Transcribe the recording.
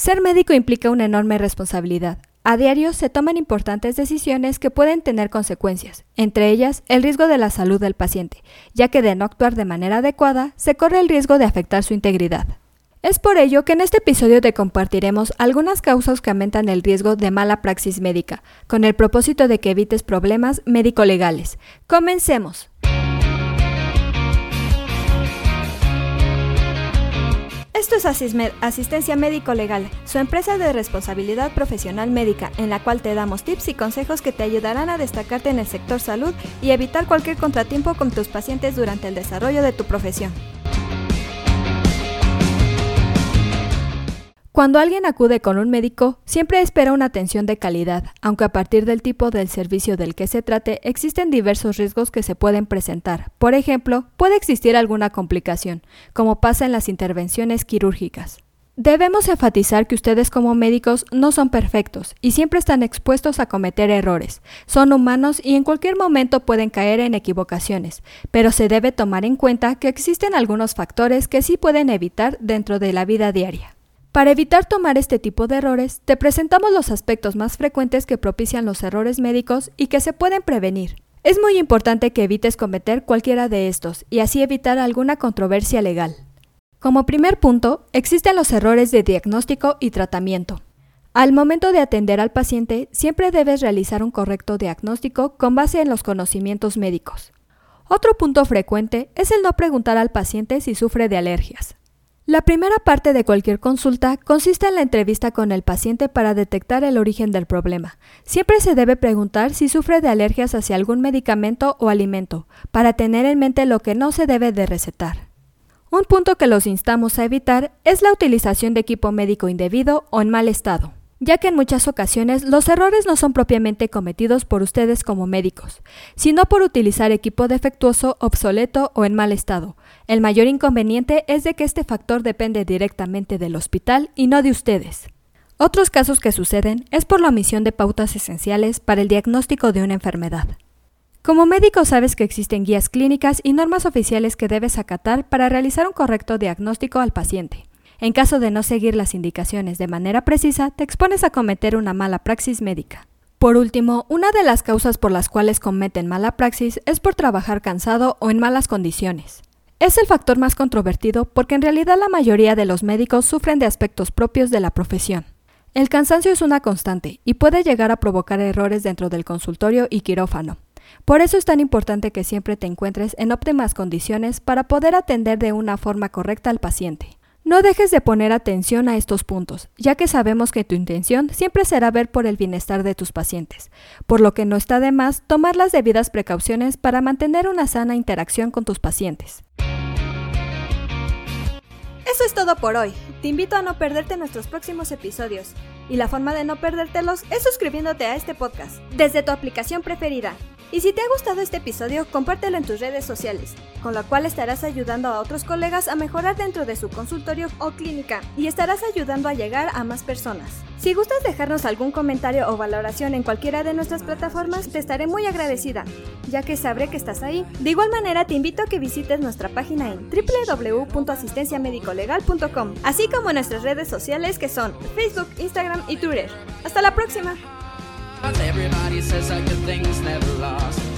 Ser médico implica una enorme responsabilidad. A diario se toman importantes decisiones que pueden tener consecuencias, entre ellas el riesgo de la salud del paciente, ya que de no actuar de manera adecuada se corre el riesgo de afectar su integridad. Es por ello que en este episodio te compartiremos algunas causas que aumentan el riesgo de mala praxis médica, con el propósito de que evites problemas médico-legales. Comencemos. Esto es Asistencia Médico Legal, su empresa de responsabilidad profesional médica, en la cual te damos tips y consejos que te ayudarán a destacarte en el sector salud y evitar cualquier contratiempo con tus pacientes durante el desarrollo de tu profesión. Cuando alguien acude con un médico, siempre espera una atención de calidad, aunque a partir del tipo del servicio del que se trate existen diversos riesgos que se pueden presentar. Por ejemplo, puede existir alguna complicación, como pasa en las intervenciones quirúrgicas. Debemos enfatizar que ustedes como médicos no son perfectos y siempre están expuestos a cometer errores. Son humanos y en cualquier momento pueden caer en equivocaciones, pero se debe tomar en cuenta que existen algunos factores que sí pueden evitar dentro de la vida diaria. Para evitar tomar este tipo de errores, te presentamos los aspectos más frecuentes que propician los errores médicos y que se pueden prevenir. Es muy importante que evites cometer cualquiera de estos y así evitar alguna controversia legal. Como primer punto, existen los errores de diagnóstico y tratamiento. Al momento de atender al paciente, siempre debes realizar un correcto diagnóstico con base en los conocimientos médicos. Otro punto frecuente es el no preguntar al paciente si sufre de alergias. La primera parte de cualquier consulta consiste en la entrevista con el paciente para detectar el origen del problema. Siempre se debe preguntar si sufre de alergias hacia algún medicamento o alimento, para tener en mente lo que no se debe de recetar. Un punto que los instamos a evitar es la utilización de equipo médico indebido o en mal estado ya que en muchas ocasiones los errores no son propiamente cometidos por ustedes como médicos, sino por utilizar equipo defectuoso, obsoleto o en mal estado. El mayor inconveniente es de que este factor depende directamente del hospital y no de ustedes. Otros casos que suceden es por la omisión de pautas esenciales para el diagnóstico de una enfermedad. Como médico sabes que existen guías clínicas y normas oficiales que debes acatar para realizar un correcto diagnóstico al paciente. En caso de no seguir las indicaciones de manera precisa, te expones a cometer una mala praxis médica. Por último, una de las causas por las cuales cometen mala praxis es por trabajar cansado o en malas condiciones. Es el factor más controvertido porque en realidad la mayoría de los médicos sufren de aspectos propios de la profesión. El cansancio es una constante y puede llegar a provocar errores dentro del consultorio y quirófano. Por eso es tan importante que siempre te encuentres en óptimas condiciones para poder atender de una forma correcta al paciente. No dejes de poner atención a estos puntos, ya que sabemos que tu intención siempre será ver por el bienestar de tus pacientes, por lo que no está de más tomar las debidas precauciones para mantener una sana interacción con tus pacientes. Eso es todo por hoy. Te invito a no perderte nuestros próximos episodios. Y la forma de no perdértelos es suscribiéndote a este podcast desde tu aplicación preferida. Y si te ha gustado este episodio, compártelo en tus redes sociales, con lo cual estarás ayudando a otros colegas a mejorar dentro de su consultorio o clínica y estarás ayudando a llegar a más personas. Si gustas dejarnos algún comentario o valoración en cualquiera de nuestras plataformas, te estaré muy agradecida, ya que sabré que estás ahí. De igual manera, te invito a que visites nuestra página en www.asistenciamedicolegal.com, así como nuestras redes sociales que son Facebook, Instagram y Twitter. Hasta la próxima. Everybody says that good things never last.